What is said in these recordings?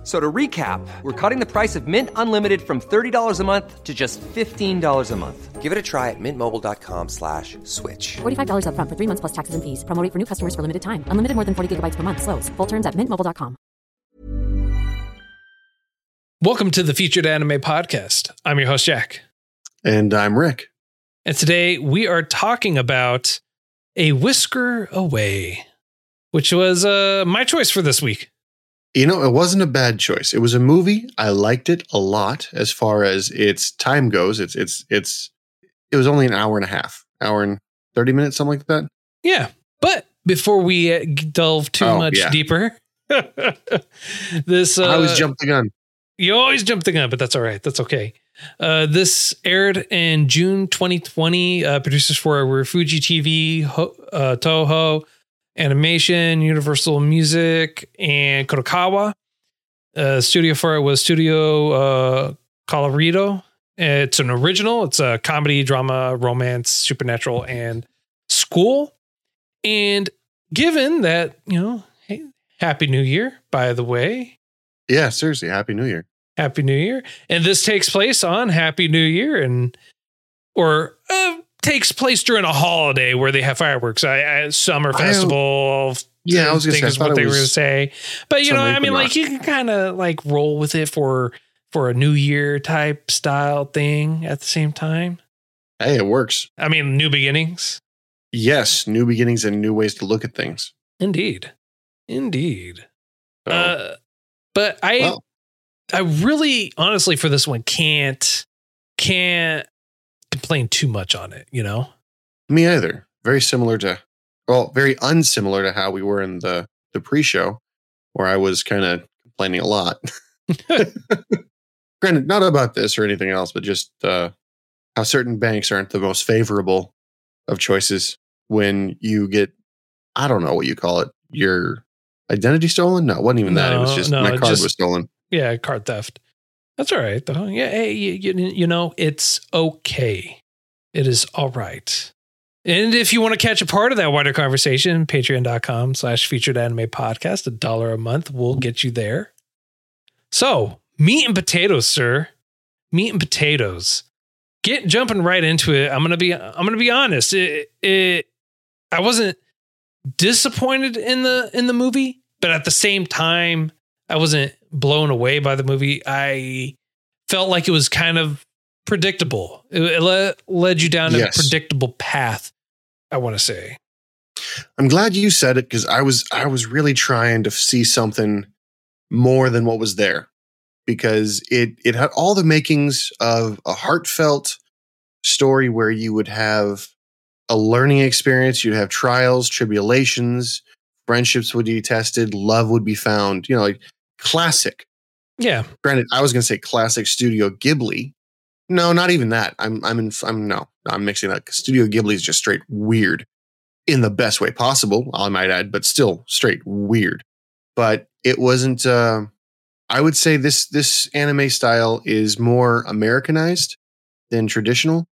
F- So to recap, we're cutting the price of Mint Unlimited from $30 a month to just $15 a month. Give it a try at mintmobile.com slash switch. $45 upfront for three months plus taxes and fees. Promo rate for new customers for limited time. Unlimited more than 40 gigabytes per month. Slows. Full terms at mintmobile.com. Welcome to the Featured Anime Podcast. I'm your host, Jack. And I'm Rick. And today we are talking about A Whisker Away, which was uh, my choice for this week. You know, it wasn't a bad choice. It was a movie. I liked it a lot as far as its time goes. It's it's it's it was only an hour and a half, hour and 30 minutes, something like that. Yeah. But before we uh, delve too Oh, much yeah. deeper, this uh, I always jump the gun. You always jump the gun, but that's all right. That's okay. Uh, this aired in June 2020. Uh, producers for were Fuji TV, Ho- uh, Toho, Animation, Universal Music, and Kadokawa. Uh, studio for it was Studio uh, Colorido. It's an original. It's a comedy, drama, romance, supernatural, and school. And given that, you know, hey, Happy New Year, by the way. Yeah, seriously, Happy New Year. Happy New Year. And this takes place on Happy New Year and or uh, takes place during a holiday where they have fireworks. I, I summer I- festival. Yeah, I was say, is what they were going to say. But you know, I mean, like you can kind of like roll with it for for a New Year type style thing at the same time. Hey, it works. I mean, new beginnings. Yes, new beginnings and new ways to look at things. Indeed, indeed. So, Uh, but I, well, I really, honestly, for this one, can't can't complain too much on it. You know. me either. Very similar to, well, very unsimilar to how we were in the the pre-show, where I was kind of complaining a lot. Granted, not about this or anything else, but just uh, how certain banks aren't the most favorable of choices when you get, I don't know what you call it, your identity stolen. No, it wasn't even that. It was just no, my card just- was stolen. Yeah, card theft. That's all right though. Yeah, hey, you, you, know, it's okay. It is all right. And if you want to catch a part of that wider conversation, patreon.com slash featured anime podcast, a dollar a month will get you there. So meat and potatoes, sir. Meat and potatoes. Get jumping right into it. I'm gonna be I'm gonna be honest. It, it I wasn't disappointed in the in the movie, but at the same time, I wasn't blown away by the movie. I felt like it was kind of predictable. It, it le- led you down Yes. a predictable path. I want to say. I'm glad you said it because I was I was really trying to see something more than what was there because it it had all the makings of a heartfelt story where you would have a learning experience, you'd have trials, tribulations, friendships would be tested, love would be found, you know, like classic. Yeah, Granted, I was going to say classic Studio Ghibli. No, not even that. I'm I'm in I'm no, I'm mixing that. Studio Ghibli is just straight weird in the best way possible, I might add, but still straight weird. But it wasn't uh I would say this this anime style is more Americanized than traditional.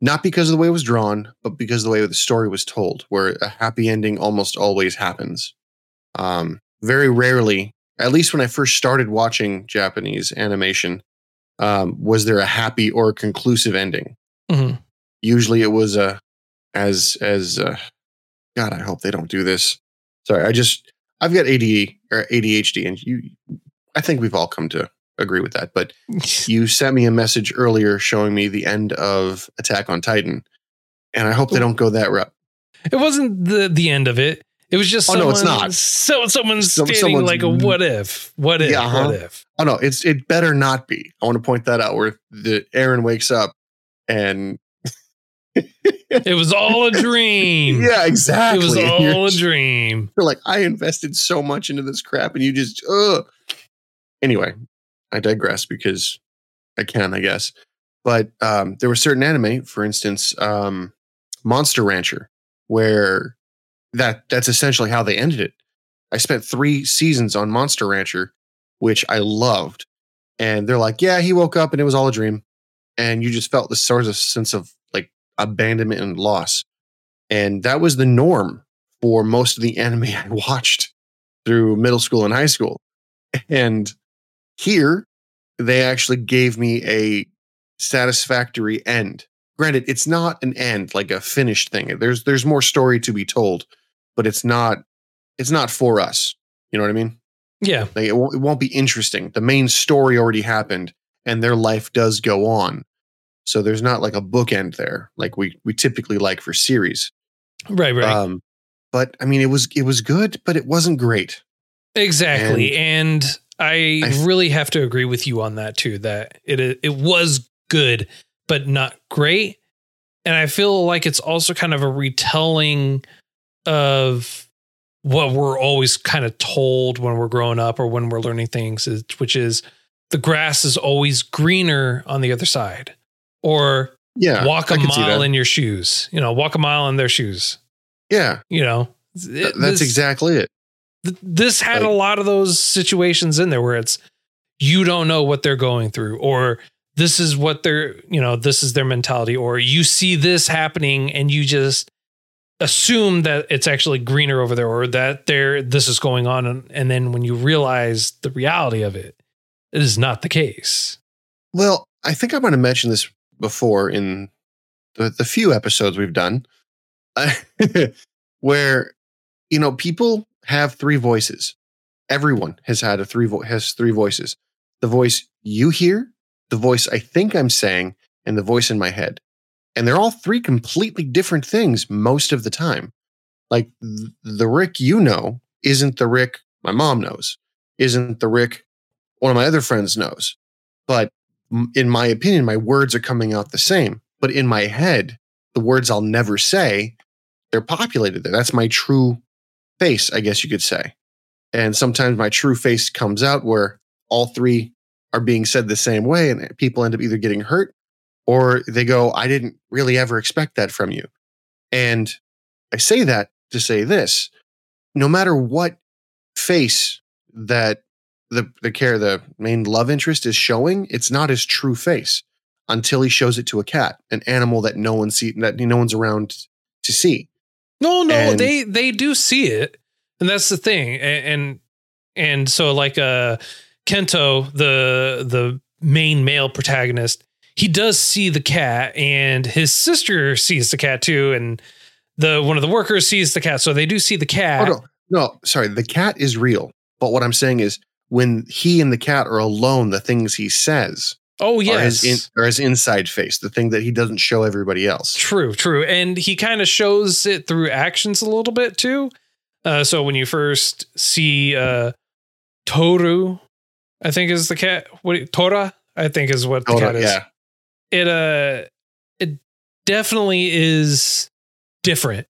Not because of the way it was drawn, but because of the way the story was told, where a happy ending almost always happens. Um, very rarely, at least when I first started watching Japanese animation, um, was there a happy or a conclusive ending. Mhm. Usually, it was a as as uh, God. I hope they don't do this. Sorry, I just I've got ADD or ADHD, and you. I think we've all come to agree with that. But you sent me a message earlier showing me the end of Attack on Titan, and I hope they don't go that route. it wasn't the the end of it. It was just Oh, someone, no, it's not. So someone's Some- someone's- like a what if, what if, Yeah, uh-huh. what if. Oh no, it's it better not be. I want to point that out where the Eren wakes up and It was all a dream. yeah, exactly. It was And you're all a dream. You're like, I invested so much into this crap, and you just, ugh. Anyway, I digress because I can, I guess. But um, there were certain anime, for instance, um, Monster Rancher, where that that's essentially how they ended it. I spent three seasons on Monster Rancher, which I loved. And they're like, yeah, he woke up and it was all a dream. And you just felt this sort of sense of like abandonment and loss. And that was the norm for most of the anime I watched through middle school and high school. And here, they actually gave me a satisfactory end. Granted, it's not an end like a finished thing. There's there's more story to be told, but it's not it's not for us. You know what I mean? Yeah. Like it, won't, it won't be interesting. The main story already happened, and their life does go on. So there's not like a bookend there, like we we typically like for series. Right, right. Um, but I mean, it was it was good, but it wasn't great. exactly. And, I really have to agree with you on that too, that it it was good, but not great. And I feel like it's also kind of a retelling of what we're always kind of told when we're growing up or when we're learning things, which is the grass is always greener on the other side. Or Yeah, walk a mile in your shoes. You know, walk a mile in their shoes. Yeah, You know, It- that's this- exactly it. th- this had a lot of those situations in there where it's you don't know what they're going through or this is what they're you know this is their mentality or you see this happening and you just assume that it's actually greener over there or that there this is going on and, and then when you realize the reality of it it is not the case Well, I think I might have mentioned this before in the, the few episodes we've done, where you know people have three voices. Everyone has had a three vo- has three voices. The voice you hear, the voice I think I'm saying, and the voice in my head. And they're all three completely different things most of the time. Like th- the Rick you know isn't the Rick my mom knows, isn't the Rick one of my other friends knows. But in my opinion, my words are coming out the same. But in my head, the words I'll never say, they're populated there. That's my true face, I guess you could say. And sometimes my true face comes out where all three are being said the same way, and people end up either getting hurt or they go, I didn't really ever expect that from you. And I say that to say this no matter what face that the the care the main love interest is showing, it's not his true face until he shows it to a cat, an animal that no one see that no one's around to see. No, no, And- they they do see it, and that's the thing. And and, and so like uh Kento, the the main male protagonist, he does see the cat, and his sister sees the cat too, and the one of the workers sees the cat, so they do see the cat. Oh, no, no, sorry, the cat is real. But what I'm saying is when he and the cat are alone, the things he says Oh are yes, his in, are his inside face, the thing that he doesn't show everybody else. True, true. And he kind of shows it through actions a little bit too. Uh, so when you first see uh, Toru, I think is the cat. What Tora? I think is what the Tora, cat is. yeah. It uh, it definitely is different.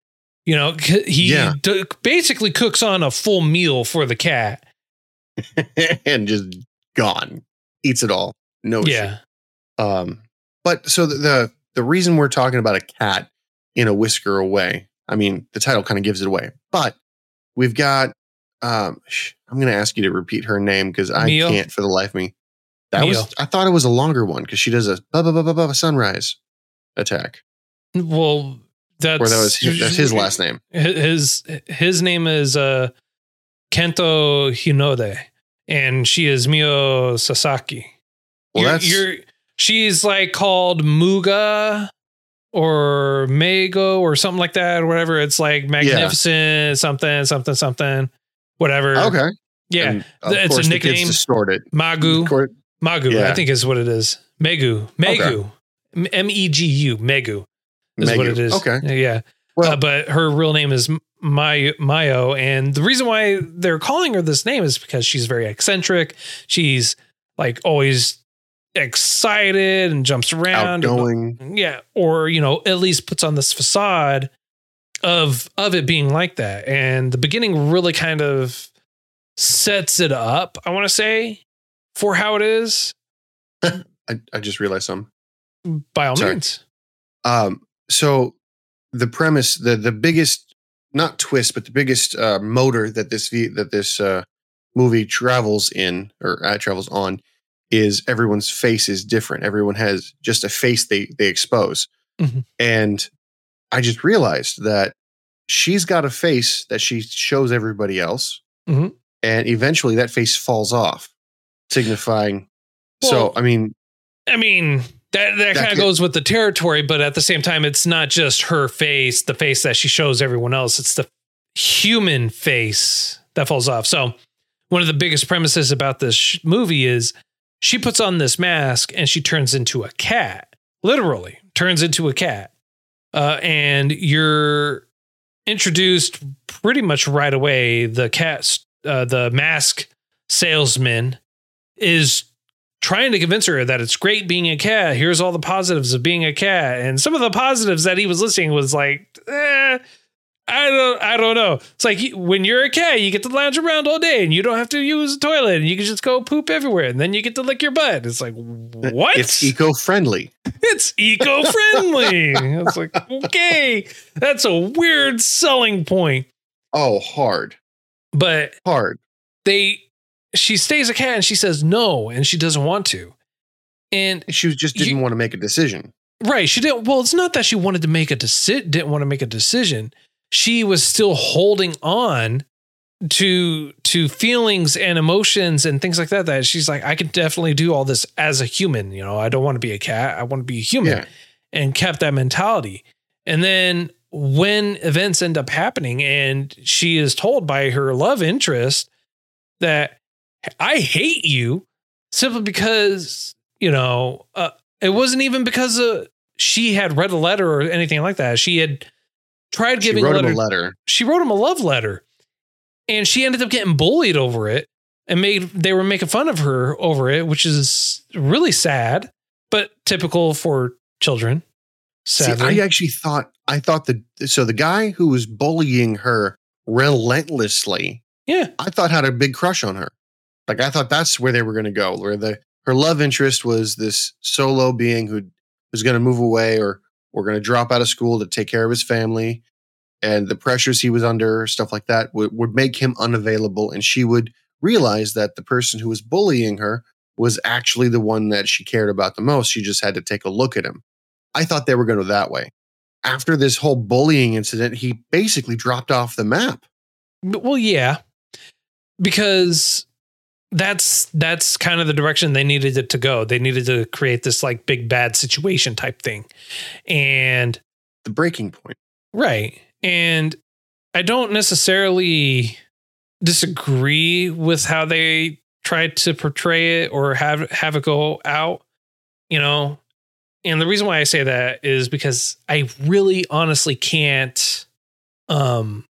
You know, he Yeah. d- basically cooks on a full meal for the cat. and just gone. Eats it all. No issue. yeah, Um, but so the, the the reason we're talking about a cat in a whisker away, I mean, the title kind of gives it away. But we've got. Um, I'm going to ask you to repeat her name because I Mio? can't for the life of me. That Mio. was. I thought it was a longer one because she does a ba ba ba ba sunrise attack. well, that's Or that was his, that's his last name. his his name is uh Kento Hinode and she is Miyo Sasaki. Well, you're, that's you're she's like called Muga or Mago or something like that or whatever. It's like magnificent something something something whatever. okay. Yeah. It's a course the kids nickname. distort it. Magu. Magu, Yeah. I think is what it is. Megu. Megu. M E G U. Megu is what it is. Okay. Yeah. Well, Uh, but her real name is Mayo, Mayo, and the reason why they're calling her this name is because she's very eccentric. She's like always excited and jumps around. outgoing. yeah, or you know, at least puts on this facade of of it being like that. And the beginning really kind of sets it up. I want to say for how it is. I, I just realized something. By all Sorry. means, Um, so the premise, the the biggest not twist, but the biggest uh, motor that this that this uh, movie travels in or uh, travels on is everyone's face is different. Everyone has just a face they they expose, Mhm. and I just realized that she's got a face that she shows everybody else, Mhm. and eventually that face falls off, signifying. so I mean, I mean, that that, That kind of goes with the territory, but at the same time, it's not just her face, the face that she shows everyone else. It's the human face that falls off. So, one of the biggest premises about this sh- movie is she puts on this mask and she turns into a cat, literally turns into a cat. Uh, and you're introduced pretty much right away. The cat, uh, the mask salesman is trying to convince her that it's great being a cat. Here's all the positives of being a cat. And some of the positives that he was listing was like, eh, I don't, I don't know. It's like when you're a cat, you get to lounge around all day and you don't have to use a toilet and you can just go poop everywhere and then you get to lick your butt. It's like, what? it's eco-friendly. it's eco-friendly. it's like, okay, that's a weird selling point. Oh, hard, But hard. they, she stays a cat and she says no and she doesn't want to. And She just didn't You- want to make a decision. Right. She didn't. Well, it's not that she wanted to make a decision. Didn't want to make a decision. She was still holding on to to feelings and emotions and things like that. That she's like, I can definitely do all this as a human. You know, I don't want to be a cat. I want to be a human. Yeah. And kept that mentality. And then when events end up happening, and she is told by her love interest that I hate you simply because you know uh, it wasn't even because uh, she had read a letter or anything like that. She had tried giving a him letter. a letter. She wrote him a love letter, and she ended up getting bullied over it, and made they were making fun of her over it, which is really sad, but typical for children. See, I actually thought I thought the so the guy who was bullying her relentlessly, yeah, I thought had a big crush on her. Like I thought that's where they were going to go, where the her love interest was this solo being who was going to move away or or going to drop out of school to take care of his family, and the pressures he was under, stuff like that, would, would make him unavailable, and she would realize that the person who was bullying her was actually the one that she cared about the most. She just had to take a look at him. I thought they were going to go that way. After this whole bullying incident, he basically dropped off the map. Well, yeah, because that's that's kind of the direction they needed it to go. They needed to create this like big bad situation type thing, and The breaking point. Right. And I don't necessarily disagree with how they tried to portray it or have have it go out, you know. And the reason why I say that is because I really honestly can't um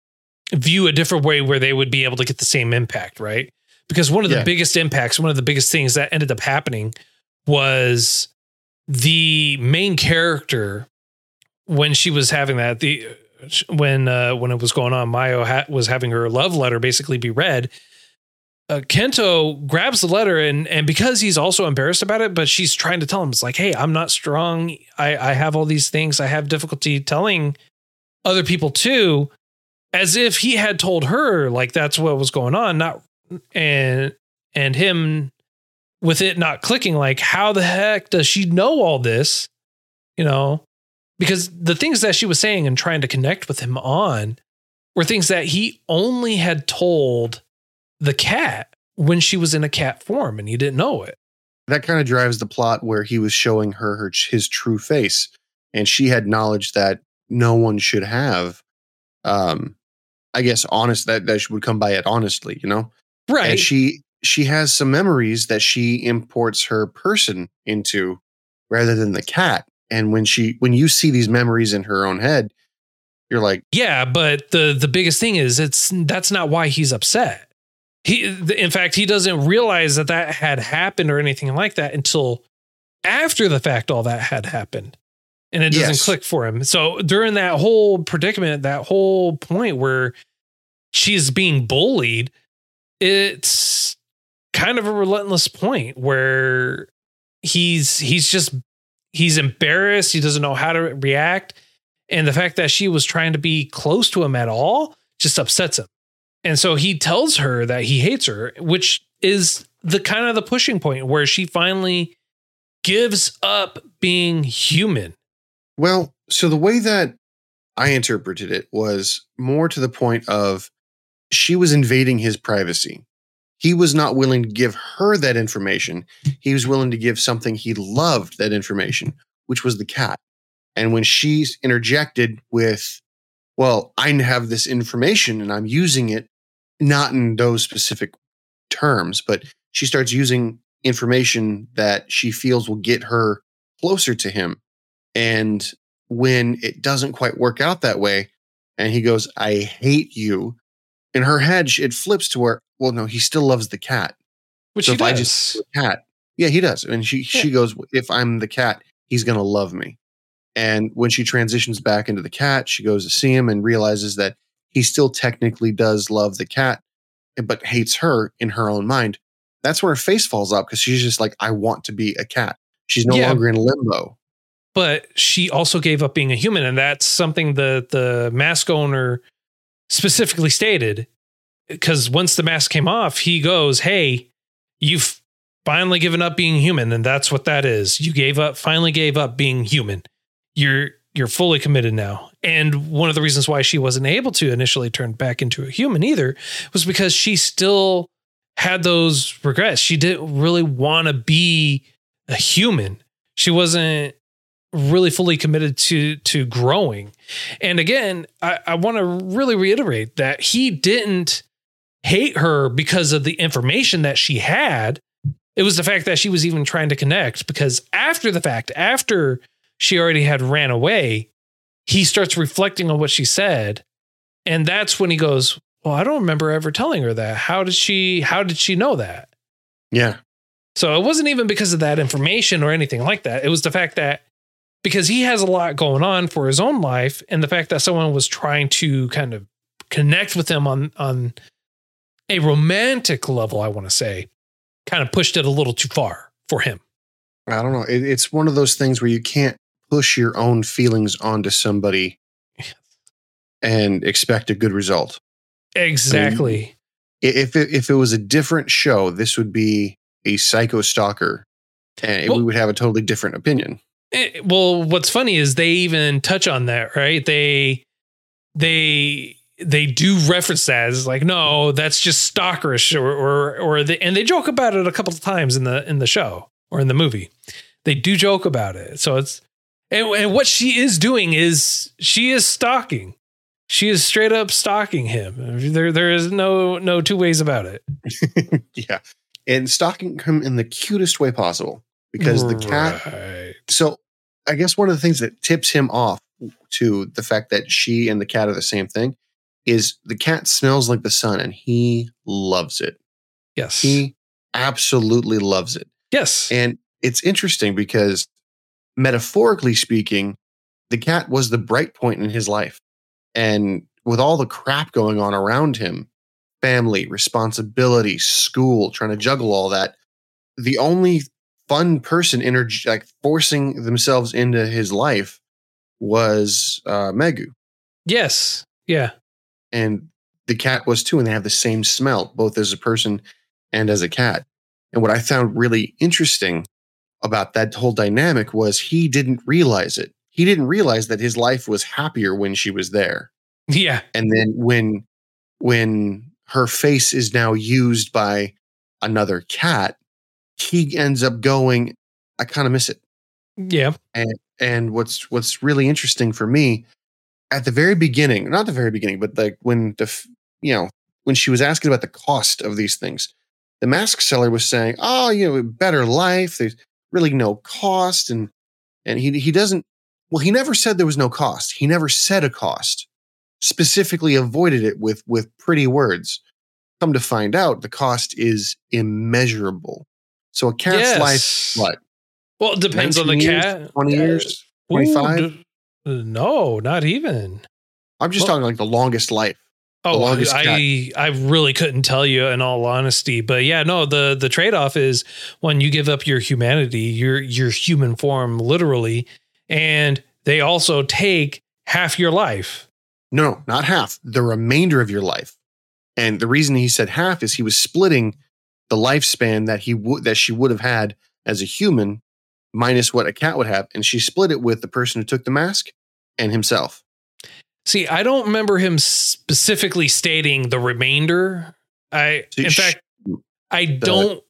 view a different way where they would be able to get the same impact, right? Because one of the Yeah. biggest impacts, one of the biggest things that ended up happening was the main character when she was having that the when uh when it was going on mayo ha- was having her love letter basically be read uh, kento grabs the letter and and because he's also embarrassed about it but she's trying to tell him it's like hey i'm not strong. I i have all these things. I have difficulty telling other people too. As if he had told her like that's what was going on not and and him with it not clicking like how the heck does she know all this you know because the things that she was saying and trying to connect with him on were things that he only had told the cat when she was in a cat form and he didn't know it. That kind of drives the plot where he was showing her, her his true face, and she had knowledge that no one should have. Um, I guess honest that that would come by it honestly, you know. Right. And she she has some memories that she imports her person into rather than the cat. And when she when you see these memories in her own head, you're like, yeah, but the the biggest thing is it's that's not why he's upset. He in fact he doesn't realize that that had happened or anything like that until after the fact all that had happened. And it doesn't Yes. click for him. So during that whole predicament, that whole point where she's being bullied, it's kind of a relentless point where he's he's just he's embarrassed he doesn't know how to react And the fact that she was trying to be close to him at all just upsets him. And so he tells her that he hates her, which is the kind of the pushing point where she finally gives up being human. Well, so the way that I interpreted it was more to the point of she was invading his privacy. He was not willing to give her that information. He was willing to give something he loved that information, which was the cat. And when she interjected with, well, I have this information and I'm using it, not in those specific terms, but she starts using information that she feels will get her closer to him. And when it doesn't quite work out that way, and he goes, I hate you, in her head, it flips to where, well, no, he still loves the cat. Which so he if does. I just cat, yeah, he does. And she she goes, if I'm the cat, he's gonna love me. And when she transitions back into the cat, she goes to see him and realizes that he still technically does love the cat, but hates her in her own mind. That's where her face falls off because she's just like, I want to be a cat. She's no Yeah. longer in limbo. but she also gave up being a human and that's something that the mask owner specifically stated because once the mask came off he goes hey you've finally given up being human and that's what that is. You gave up finally gave up being human. You're you're fully committed now. And one of the reasons why she wasn't able to initially turn back into a human either was because she still had those regrets. She didn't really want to be a human. She wasn't really fully committed to to growing. And again, I, I want to really reiterate that he didn't hate her because of the information that she had. It was the fact that she was even trying to connect because after the fact, after she already had ran away, he starts reflecting on what she said. And that's when he goes, Well, I don't remember ever telling her that. How did she how did she know that? Yeah. So it wasn't even because of that information or anything like that. It was the fact that because he has a lot going on for his own life and the fact that someone was trying to kind of connect with him on on a romantic level, I want to say, kind of pushed it a little too far for him. I don't know. It, it's one of those things where you can't push your own feelings onto somebody and expect a good result. Exactly. I- If it, if it was a different show, this would be a psycho stalker, and Well- we would have a totally different opinion. Eh, well, what's funny is they even touch on that, right? They they they do reference that as like, no, that's just stalkerish, or or or they, and they joke about it a couple of times in the in the show or in the movie. They do joke about it, so it's and, and what she is doing is she is stalking. She is straight up stalking him. There there is no no two ways about it. yeah, and stalking him in the cutest way possible because the cat. Right. So, I guess one of the things that tips him off to the fact that she and the cat are the same thing is the cat smells like the sun, and he loves it. Yes. He absolutely loves it. yes. And it's interesting because metaphorically speaking, the cat was the bright point in his life. And with all the crap going on around him, family, responsibility, school, trying to juggle all that, the only fun person energy like forcing themselves into his life was uh, Megu. yes. Yeah. And the cat was too, and they have the same smell, both as a person and as a cat. And what I found really interesting about that whole dynamic was he didn't realize it. He didn't realize that his life was happier when she was there. Yeah. And then when when her face is now used by another cat, he ends up going, I kind of miss it. Yeah. And and what's what's really interesting for me at the very beginning, not the very beginning, but like when the you know when she was asking about the cost of these things, the mask seller was saying, "Oh, you know, better life. There's really no cost," and and he he doesn't. Well, he never said there was no cost. He never said a cost. Specifically, avoided it with with pretty words. Come to find out, the cost is immeasurable. So a cat's life, what Well, it depends on the 19 years, cat. 20 years, Ooh, 25? d- no, not even. I'm just Well- talking like the longest life. Oh, longest I I really couldn't tell you in all honesty, but yeah, no. The the trade off is when you give up your humanity, your your human form, literally, and they also take half your life. No, not half, the remainder of your life. And the reason he said half is he was splitting the lifespan that he would that she would have had as a human minus what a cat would have and she split it with the person who took the mask and himself. See, I don't remember him specifically stating the remainder. I, So in fact, I don't.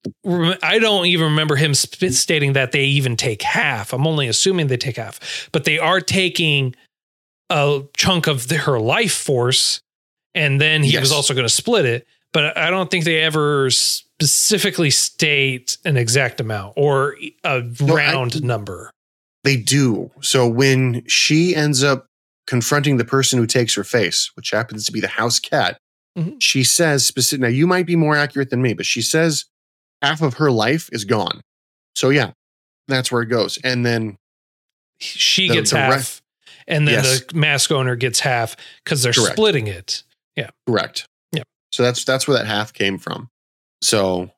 I don't even remember him stating that they even take half. I'm only assuming they take half, but they are taking a chunk of the, her life force, and then he was also going to split it. But I don't think they ever specifically state an exact amount or a No, I- round number. They do. So when she ends up confronting the person who takes her face, which happens to be the house cat, Mhm. she says specific. Now you might be more accurate than me, but she says half of her life is gone. So yeah, that's where it goes. And then She The- gets the half, rest- and then Yes. the mask owner gets half because they're Correct. splitting it. Yeah. Correct. So that's that's where that half came from. So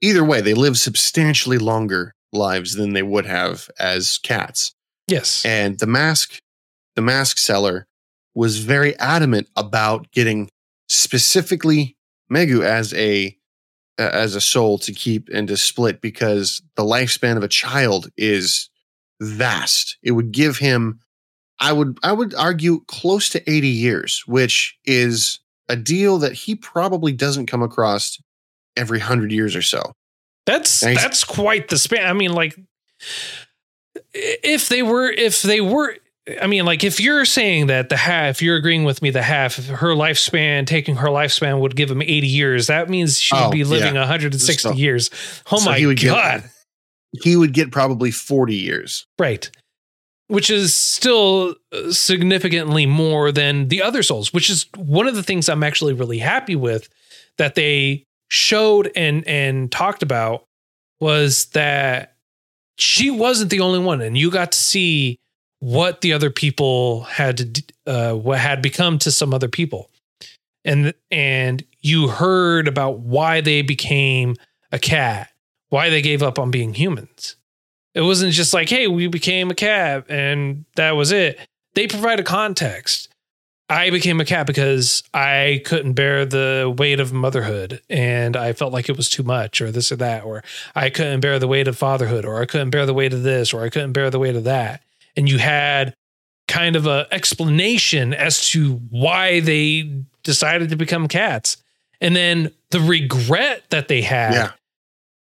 either way, they live substantially longer lives than they would have as cats. Yes. And the mask, the mask seller was very adamant about getting specifically Megu as a as a soul to keep and to split because the lifespan of a child is vast. It would give him I would I would argue close to 80 years, which is a deal that he probably doesn't come across every 100 years or so. That's that's quite the span. I mean, like if they were if they were I mean, like if you're saying that the half, if you're agreeing with me, the half her lifespan, taking her lifespan would give him 80 years. That means she Oh, would be living yeah. 160 So- years. Oh so my he would get- god! He would get probably 40 years. right, which is still uh, significantly more than the other souls. Which is one of the things I'm actually really happy with that they showed and and talked about was that she wasn't the only one, and you got to see what the other people had to uh, what had become to some other people, and and you heard about why they became a cat, why they gave up on being humans. It wasn't just like, hey, we became a cat and that was it. They provide a context. I became a cat because I couldn't bear the weight of motherhood and I felt like it was too much, or this or that, or I couldn't bear the weight of fatherhood, or I couldn't bear the weight of this, or I couldn't bear the weight of that. And you had kind of an explanation as to why they decided to become cats. And then the regret that they had Yeah.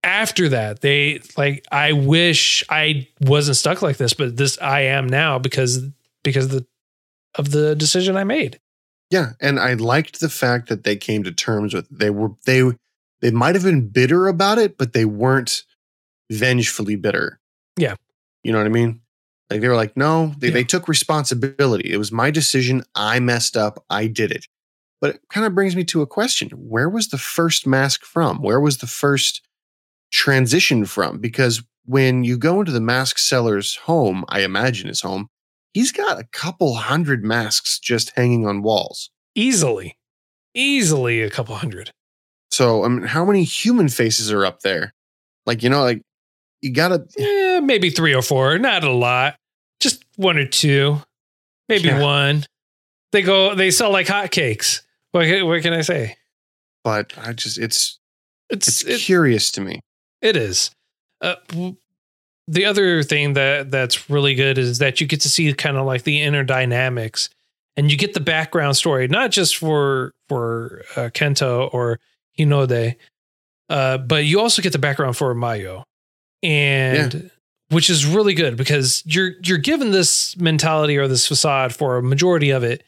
After that they like i wish i wasn't stuck like this but this i am now because because of the of the decision i made Yeah, and I liked the fact that they came to terms with they were they they might have been bitter about it, but they weren't vengefully bitter. Yeah. You know what I mean? Like they were like, no, they, Yeah. they took responsibility. It was my decision. I messed up. I did it. But it kind of brings me to a question. Where was the first mask from? Where was the first transition from? Because when you go into the mask seller's home, I imagine his home, he's got a couple hundred masks just hanging on walls. easily easily a couple hundred So, I mean, how many human faces are up there? Like, you know, like you gotta, yeah maybe three or four not a lot just one or two maybe Yeah. one they go they sell like hotcakes what, what can i say but I just, it's, it's, it's it- curious to me. It is. Uh, the other thing that that's really good is that you get to see kind of like the inner dynamics, and you get the background story, not just for for uh, Kento or Hinode, uh, but you also get the background for Mayo, and which is really good because you're you're given this mentality or this facade for a majority of it,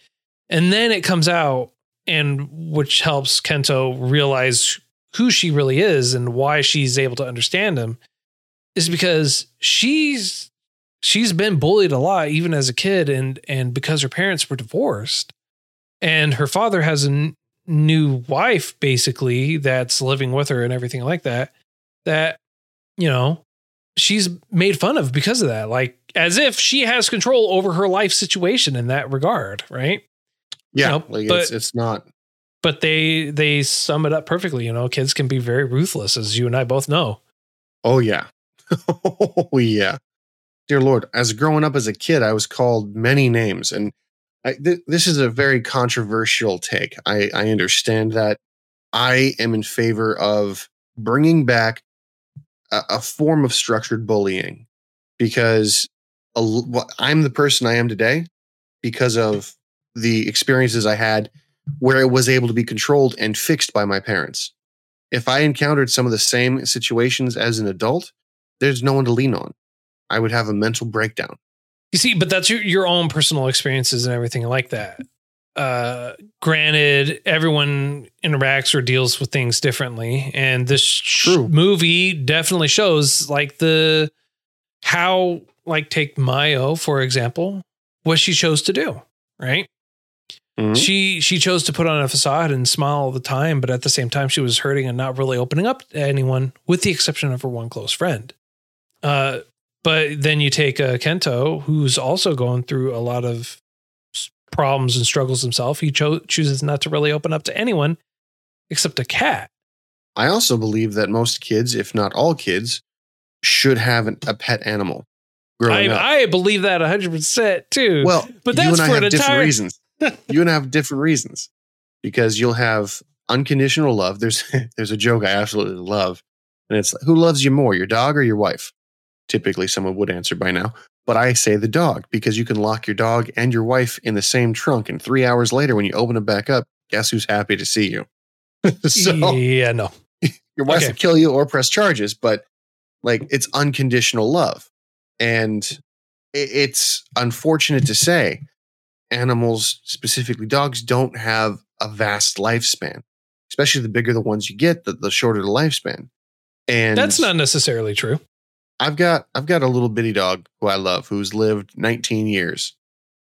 and then it comes out, and which helps Kento realize who she really is and why she's able to understand him is because she's she's been bullied a lot even as a kid and and because her parents were divorced and her father has a n- new wife basically that's living with her and everything like that that you know she's made fun of because of that like as if she has control over her life situation in that regard right Yeah. Nope, like but- it's, it's not, but they they sum it up perfectly you know kids can be very ruthless as you and i both know oh, yeah. oh, yeah. Dear Lord, as growing up as a kid, I was called many names. And I, th- this is a very controversial take. I, I understand that. I am in favor of bringing back a, a form of structured bullying because a l- wh- I'm the person I am today because of the experiences I had where it was able to be controlled and fixed by my parents. If I encountered some of the same situations as an adult, there's no one to lean on. I would have a mental breakdown. You see, but that's your, your own personal experiences and everything like that. Uh, granted, everyone interacts or deals with things differently, and this sh- movie definitely shows like the how like take Mayo for example, what she chose to do, right? Mhm. She she chose to put on a facade and smile all the time, but at the same time she was hurting and not really opening up to anyone, with the exception of her one close friend. Uh, but then you take uh, Kento, who's also going through a lot of problems and struggles himself. He cho- chooses not to really open up to anyone except a cat. I also believe that most kids, if not all kids, should have an, a pet animal growing up. I, I believe that 100% too. well, but that's for an different entire- reasons. You and I have different reasons because you'll have unconditional love. There's there's a joke I absolutely love, and it's who loves you more, your dog or your wife? Typically, someone would answer by now, but I say the dog because you can lock your dog and your wife in the same trunk, and three hours later, when you open it back up, guess who's happy to see you? so yeah, no. your wife Okay. will kill you or press charges, but like it's unconditional love. And it's unfortunate to say, animals, specifically dogs, don't have a vast lifespan, especially the bigger the ones you get, the, the shorter the lifespan. And That's not necessarily true. I've got I've got a little bitty dog who I love who's lived 19 years,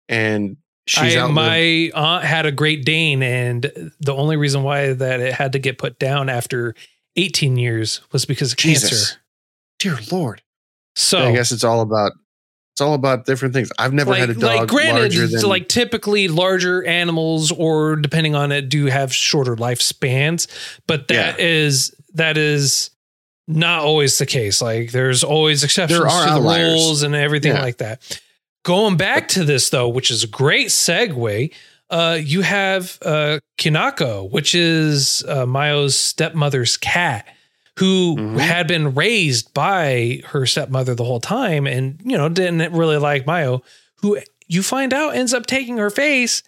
and she's I, outlived my aunt had a Great Dane, and the only reason why that it had to get put down after 18 years was because of Jesus. cancer. Dear Lord, So I guess it's all about it's all about different things. I've never had a dog like granted, larger than like typically larger animals, or depending on it, do have shorter lifespans. But that is that is not always the case. Like there's always exceptions There are to the rules and everything Yeah. like that. Going back to this though, which is a great segue. Uh, you have uh, Kinako, which is uh, Mayo's stepmother's cat, who Mhm. had been raised by her stepmother the whole time, and you know didn't really like Mayo. Who you find out ends up taking her face,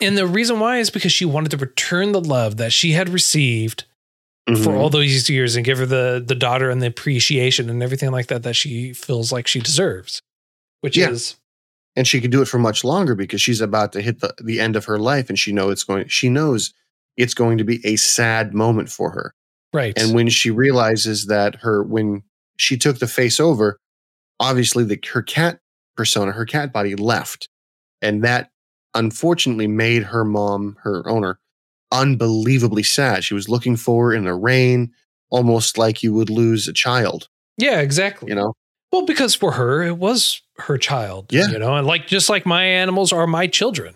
and the reason why is because she wanted to return the love that she had received for Mhm. all those years and give her the the daughter and the appreciation and everything like that that she feels like she deserves. Which Yeah. is and she can do it for much longer because she's about to hit the, the end of her life and she know it's going she knows it's going to be a sad moment for her right. and when she realizes that her when she took the face over obviously the her cat persona her cat body left and that unfortunately made her mom her owner unbelievably sad she was looking for in the rain almost like you would lose a child yeah, exactly. you know Well, because for her, it was her child. Yeah. You know, and like just like my animals are my children.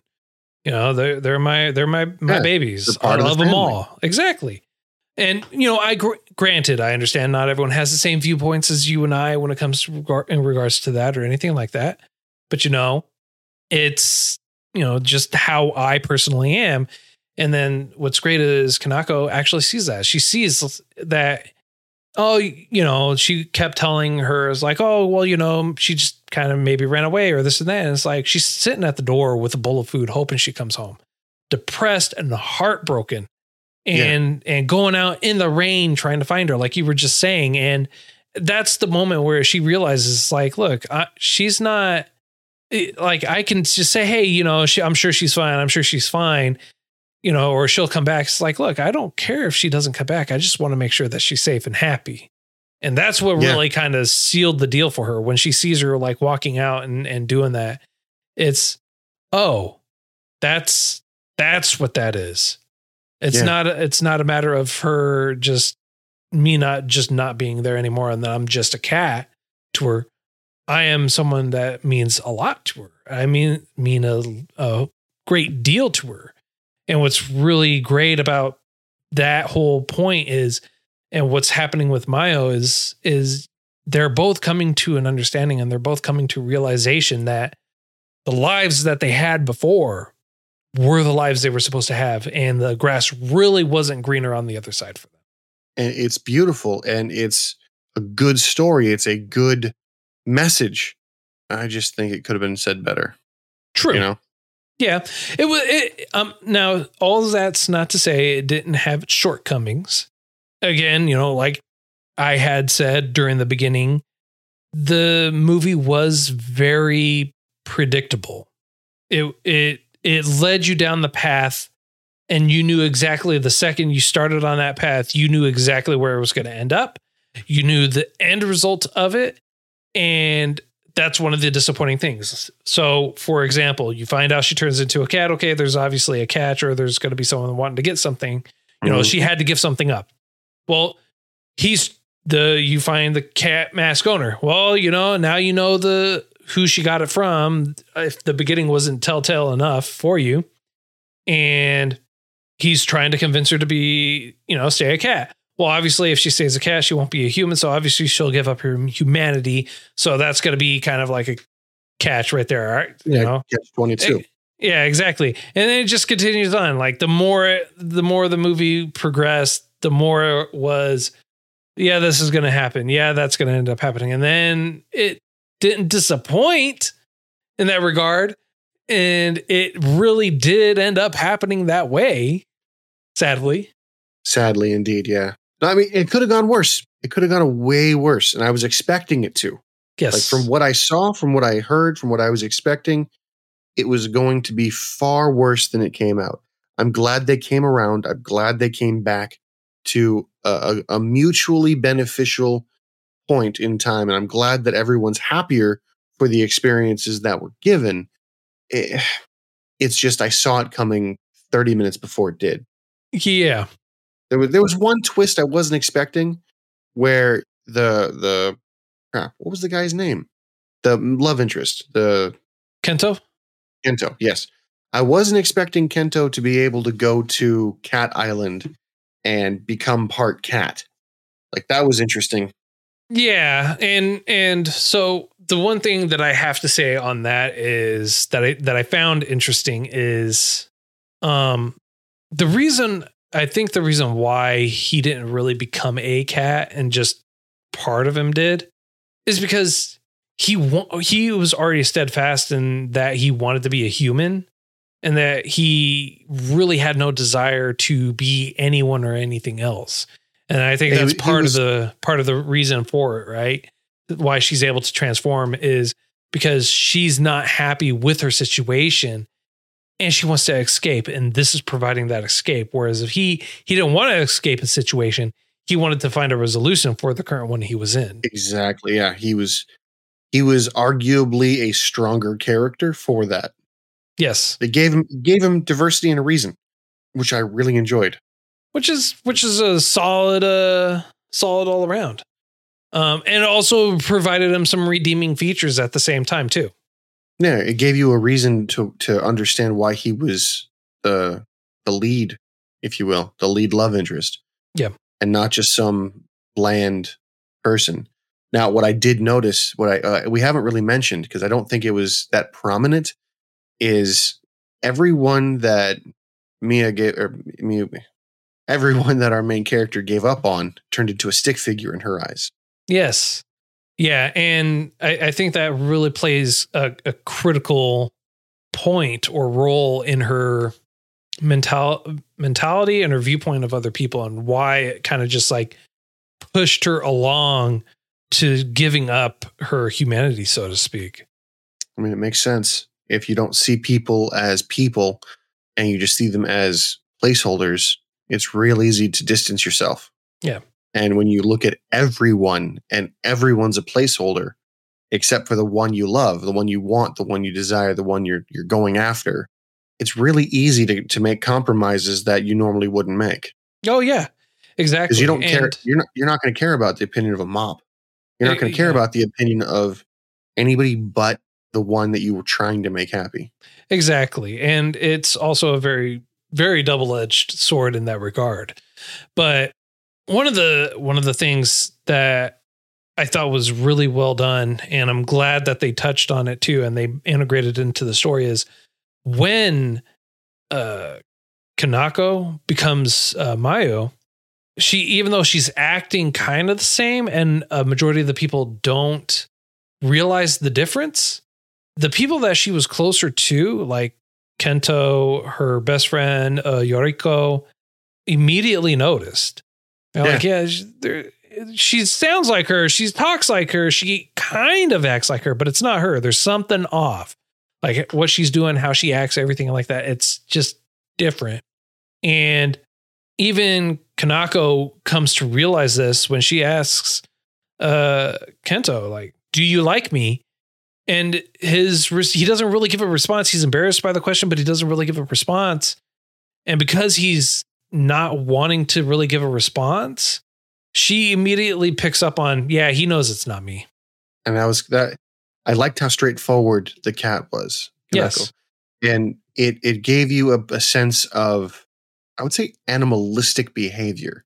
You know, they're they're my they're my my Yeah, babies. I of the love them all. Exactly. And you know, I gr- granted, I understand not everyone has the same viewpoints as you and I when it comes to regard in regards to that or anything like that. But you know, it's you know just how I personally am. And then what's great is Kinako actually sees that. She sees that oh, you know, she kept telling her, it's like, oh, well, you know, she just kind of maybe ran away or this and that. And it's like she's sitting at the door with a bowl of food, hoping she comes home, depressed and heartbroken, and and going out in the rain trying to find her, like you were just saying. And that's the moment where she realizes, like, look, I, she's not. it- like I can just say, hey, you know, she, I'm sure she's fine. I'm sure she's fine you know, or she'll come back. It's like, look, I don't care if she doesn't come back. I just want to make sure that she's safe and happy. And that's what Yeah. really kind of sealed the deal for her when she sees her like walking out and, and doing that. It's, oh, that's that's what that is. It's Yeah. not it's not a matter of her just me not just not being there anymore and that I'm just a cat to her. I am someone that means a lot to her. I mean mean a, a great deal to her. And what's really great about that whole point is, and what's happening with Mayo is, is they're both coming to an understanding and they're both coming to realization that the lives that they had before were the lives they were supposed to have, and the grass really wasn't greener on the other side for them. and it's beautiful and it's a good story. It's a good message. I just think it could have been said better. True. You know, Yeah, it was. It, um, now, all that's not to say it didn't have its shortcomings. Again, you know, like I had said during the beginning, the movie was very predictable. It it it led you down the path, and you knew exactly the second you started on that path, you knew exactly where it was going to end up. You knew the end result of it, and that's one of the disappointing things. So, for example, you find out she turns into a cat. Okay, there's obviously a catch, or there's going to be someone wanting to get something. You know, Mhm. she had to give something up. Well, he's the you find the cat mask owner. Well, you know, now you know the who she got it from. If the beginning wasn't telltale enough for you, and he's trying to convince her to be, you know, stay a cat. Well, obviously, if she stays a cat, she won't be a human. So obviously, she'll give up her humanity. So that's going to be kind of like a catch right there. All right. You yeah, know? catch twenty two. Eh, yeah, exactly. And then it just continues on. Like the more the more the movie progressed, the more it was, yeah, this is gonna happen. Yeah, that's gonna end up happening. And then it didn't disappoint in that regard. And it really did end up happening that way, sadly. Sadly, indeed, yeah. No, I mean, it could have gone worse. It could have gone way worse, and I was expecting it to. Yes. Like from what I saw, from what I heard, from what I was expecting, it was going to be far worse than it came out. I'm glad they came around. I'm glad they came back to a, a, a mutually beneficial point in time, and I'm glad that everyone's happier for the experiences that were given. It- it's just I saw it coming 30 minutes before it did. yeah. There was there was one twist I wasn't expecting, where the the crap. What was the guy's name? The love interest, the Kento? Kento. Yes, I wasn't expecting Kento to be able to go to Cat Island and become part cat. Like that was interesting. Yeah, and and so the one thing that I have to say on that is that I that I found interesting is um the reason I think the reason why he didn't really become a cat and just part of him did is because he wa- he was already steadfast in that he wanted to be a human and that he really had no desire to be anyone or anything else. And I think that's he part was- of the part of the reason for it, right? Why she's able to transform is because she's not happy with her situation and she wants to escape and this is providing that escape whereas if he he didn't want to escape a situation, he wanted to find a resolution for the current one he was in. Exactly. Yeah, he was he was arguably a stronger character for that. Yes. They gave him gave him diversity and a reason, which I really enjoyed. Which is which is a solid uh solid all around um and also provided him some redeeming features at the same time too Yeah, it gave you a reason to to understand why he was the the lead, if you will, the lead love interest. Yeah. and not just some bland person. Now, what I did notice, what I uh, we haven't really mentioned because I don't think it was that prominent, is everyone that Mia gave or Mia, everyone that our main character gave up on turned into a stick figure in her eyes. yes yeah and i, I think that really plays a, a critical point or role in her mental mentality and her viewpoint of other people and why it kind of just like pushed her along to giving up her humanity so to speak I mean, it makes sense if you don't see people as people and you just see them as placeholders. It's real easy to distance yourself. Yeah. And when you look at everyone and everyone's a placeholder, except for the one you love, the one you want, the one you desire, the one you're you're going after, it's really easy to to make compromises that you normally wouldn't make oh yeah exactly because you don't care. And- You're not you're not going to care about the opinion of a mob. You're not Uh, going to care yeah. about the opinion of anybody but the one that you were trying to make happy. Exactly. And it's also a very, very double-edged sword in that regard. But one of the one of the things that I thought was really well done, and I'm glad that they touched on it too, and they integrated into the story. Is when uh, Kinako becomes uh, Miyo, she even though she's acting kind of the same, and a majority of the people don't realize the difference. The people that she was closer to, like Kento, her best friend uh, Yoriko, immediately noticed. They're like, yeah, she, she sounds like her. She talks like her. She kind of acts like her, but it's not her. There's something off. Like what she's doing, how she acts, everything like that. It's just different. And even Kinako comes to realize this when she asks uh, Kento, like, do you like me? And his he doesn't really give a response. He's embarrassed by the question, but he doesn't really give a response. And because he's not wanting to really give a response, she immediately picks up on, yeah, he knows it's not me. and that was that. I liked how straightforward the cat was. Yes. and it it gave you a, a sense of, I would say, animalistic behavior,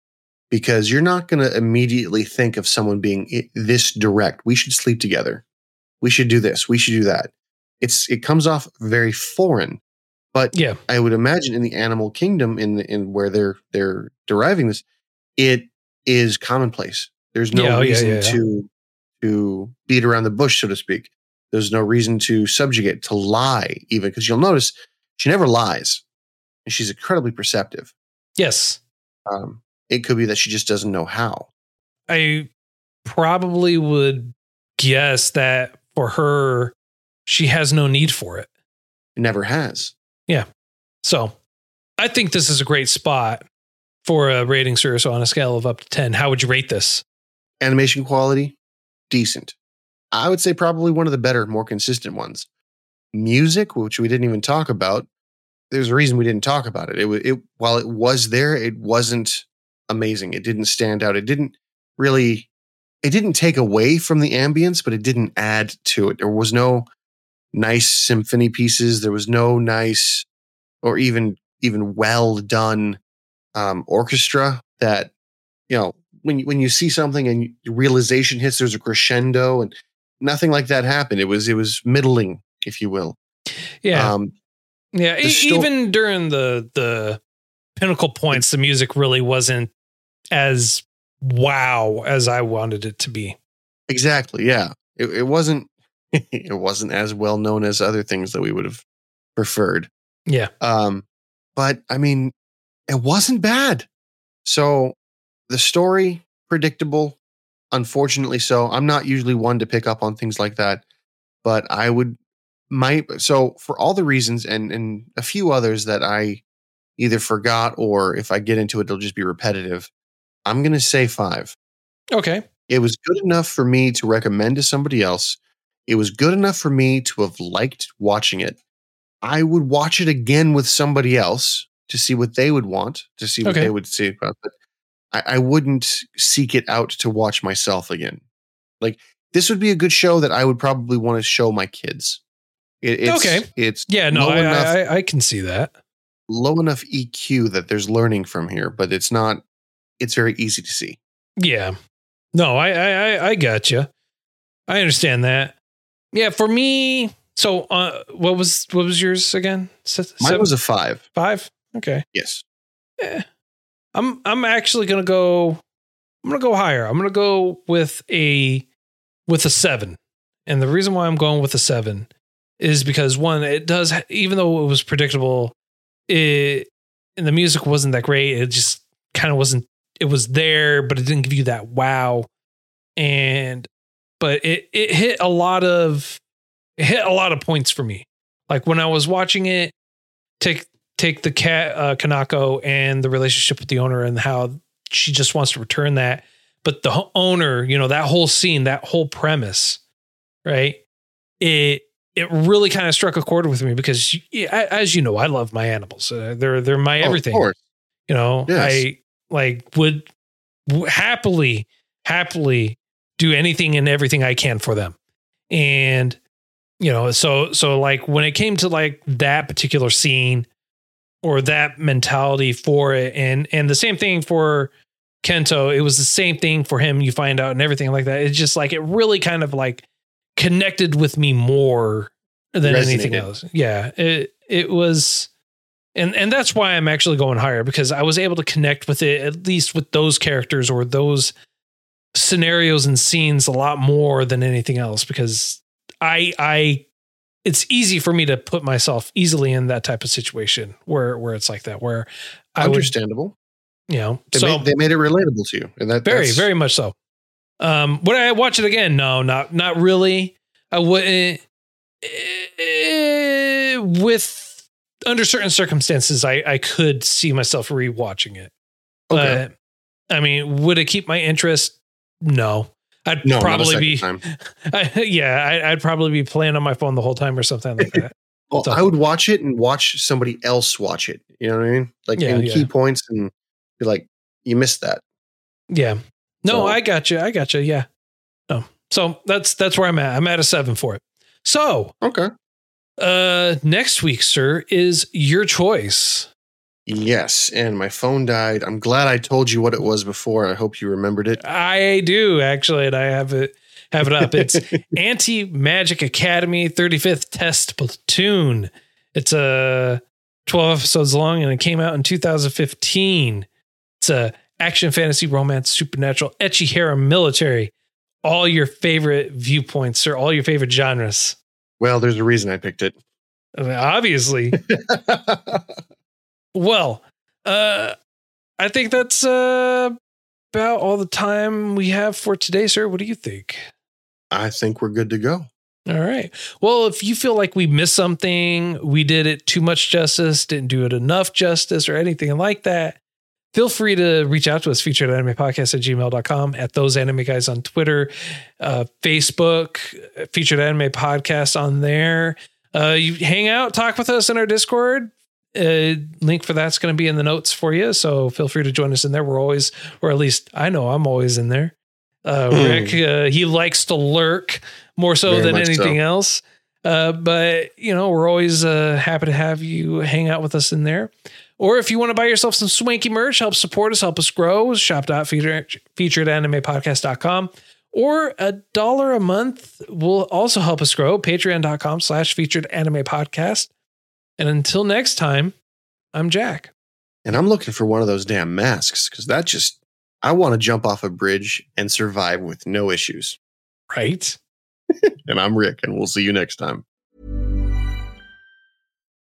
because you're not going to immediately think of someone being this direct. We should sleep together. We should do this. We should do that. It's it comes off very foreign, but Yeah. I would imagine in the animal kingdom, in in where they're they're deriving this, it is commonplace. There's no Yeah, oh, reason yeah. to to beat around the bush, so to speak. There's no reason to subjugate, to lie, even because you'll notice she never lies, and she's incredibly perceptive. Yes. Um, it could be that she just doesn't know how. I probably would guess that for her, she has no need for it. It never has. Yeah. So I think this is a great spot for a rating series. So on a scale of up to 10, how would you rate this? Animation quality, decent. I would say probably one of the better, more consistent ones. Music, which we didn't even talk about. There's a reason we didn't talk about it. It, it while it was there, it wasn't amazing. It didn't stand out. It didn't really. It didn't take away from the ambience, but it didn't add to it. There was no nice symphony pieces. There was no nice or even even well done um, orchestra that you know when you, when you see something and realization hits, there's a crescendo, and nothing like that happened. It was it was middling, if you will. Yeah. Um, yeah. e- sto- even during the, the pinnacle points, the music really wasn't as wow as I wanted it to be. exactly. Yeah. It, it wasn't. it wasn't as well known as other things that we would have preferred. Yeah. Um, but I mean, it wasn't bad. So the story predictable, unfortunately. So I'm not usually one to pick up on things like that, but I would my so for all the reasons and and a few others that I either forgot or if I get into it, it'll just be repetitive. I'm gonna say five. Okay. It was good enough for me to recommend to somebody else. It was good enough for me to have liked watching it. I would watch it again with somebody else to see what they would want, to see what Okay. they would see about it. I, I wouldn't seek it out to watch myself again. Like this would be a good show that I would probably want to show my kids. It, it's, Okay. It's Yeah. No, I, enough I, I can see that. low enough EQ that there's learning from here, but it's not. It's very easy to see. Yeah. No, I I I, I got you. I understand that. Yeah, for me, so uh, what was what was yours again? Se- Mine was a five. five. Okay. Yes. Eh. I'm I'm actually gonna go. I'm gonna go higher. I'm gonna go with a with a seven, and the reason why I'm going with a seven is because one, it does even though it was predictable, it and the music wasn't that great. It just kind of wasn't. It was there, but it didn't give you that wow. And but it it hit a lot of it hit a lot of points for me. Like when I was watching it, take take the cat uh, Kinako and the relationship with the owner and how she just wants to return that. But the owner, you know, that whole scene, that whole premise, right? It it really kind of struck a chord with me because, as you know, I love my animals. Uh, they're they're my Oh, of everything. course. You know, Yes. I like would w- happily happily do anything and everything I can for them. And you know, so so like when it came to like that particular scene or that mentality for it and and the same thing for Kento, it was the same thing for him. You find out and everything like that. It's just like it really kind of like connected with me more than anything else. Yeah, it it was, and and that's why I'm actually going higher because I was able to connect with it at least with those characters or those scenarios and scenes a lot more than anything else because I I it's easy for me to put myself easily in that type of situation where where it's like that where I would Understandable. you know They, so made, they made it relatable to you, and that very that's- very much so. Um would i watch it again? No not not really. I wouldn't eh, with under certain circumstances i i could see myself rewatching it Okay. but i mean would it keep my interest no i'd no, probably be. I, yeah I, i'd probably be playing on my phone the whole time or something like that Well, So- I would watch it and watch somebody else watch it. You know what I mean? Like Yeah, in yeah. key points, and be like, you missed that. yeah no So- i got you i got you yeah no so that's that's where i'm at i'm at a seven for it so Okay. Uh, next week, sir, is your choice. Yes, and my phone died. I'm glad I told you what it was before. I hope you remembered it. I do actually, and I have it have it up. It's Anti Magic Academy 35th Test Platoon. It's a 12 episodes long, and it came out in 2015. It's a action, fantasy, romance, supernatural, ecchi harem, military. All your favorite viewpoints, sir. All your favorite genres. Well, there's a reason I picked it. I mean, obviously. Well, uh, I think that's uh, about all the time we have for today, sir. What do you think? I think we're good to go. All right. Well, if you feel like we missed something, we did it too much justice, didn't do it enough justice, or anything like that, feel free to reach out to us, featured anime podcast at gmail.com, at those anime guys on Twitter, uh, Facebook, featured anime podcast on there. Uh, you hang out, talk with us in our Discord. Uh, link for that's going to be in the notes for you. So feel free to join us in there. We're always, or at least I know I'm always in there. Uh, Hmm. Rick, uh, he likes to lurk more so Very than anything so. else. Uh, but you know, we're always uh, happy to have you hang out with us in there. Or if you want to buy yourself some swanky merch, help support us, help us grow, shop.featuredanimepodcast.com. Or a dollar a month will also help us grow. Patreon.com slash featured anime podcast. And until next time, I'm Jack. And I'm looking for one of those damn masks because that just, I want to jump off a bridge and survive with no issues. Right? And I'm Rick, and we'll see you next time.